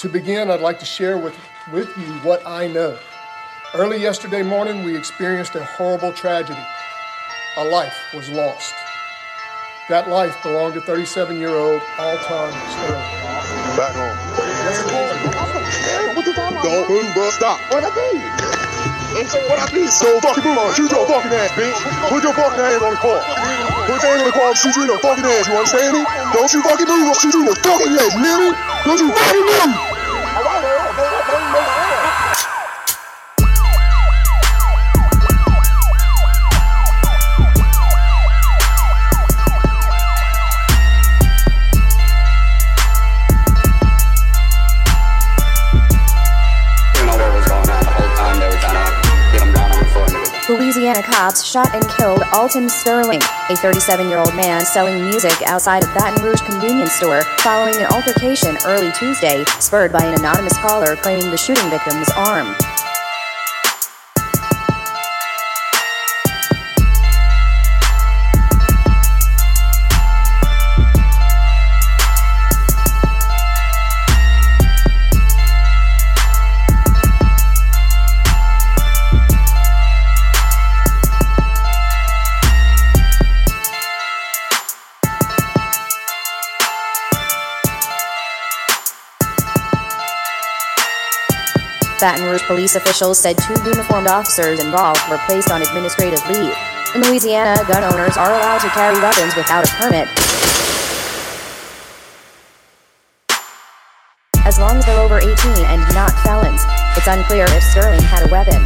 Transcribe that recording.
To begin, I'd like to share with, with you what I know. Early yesterday morning, we experienced a horrible tragedy. A life was lost. That life belonged to 37 year old Alton Sterling. Back home. Don't move, bro. Stop. What I did? What I did? Don't fucking move on. Shoot your fucking ass, bitch. Put your fucking hand on the car. Put your hand on the car and shoot you in the fucking ass. You understand me? Don't you fucking move. I'll shoot you in the fucking ass. You hear me? Don't you fucking move. Vem, vem, vem. Louisiana cops shot and killed Alton Sterling, a 37 year old man selling music outside a Baton Rouge convenience store, following an altercation early Tuesday, spurred by an anonymous caller claiming the shooting victim was armed. Baton Rouge police officials said two uniformed officers involved were placed on administrative leave. In Louisiana, gun owners are allowed to carry weapons without a permit. As long as they're over 18 and not felons, it's unclear if Sterling had a weapon.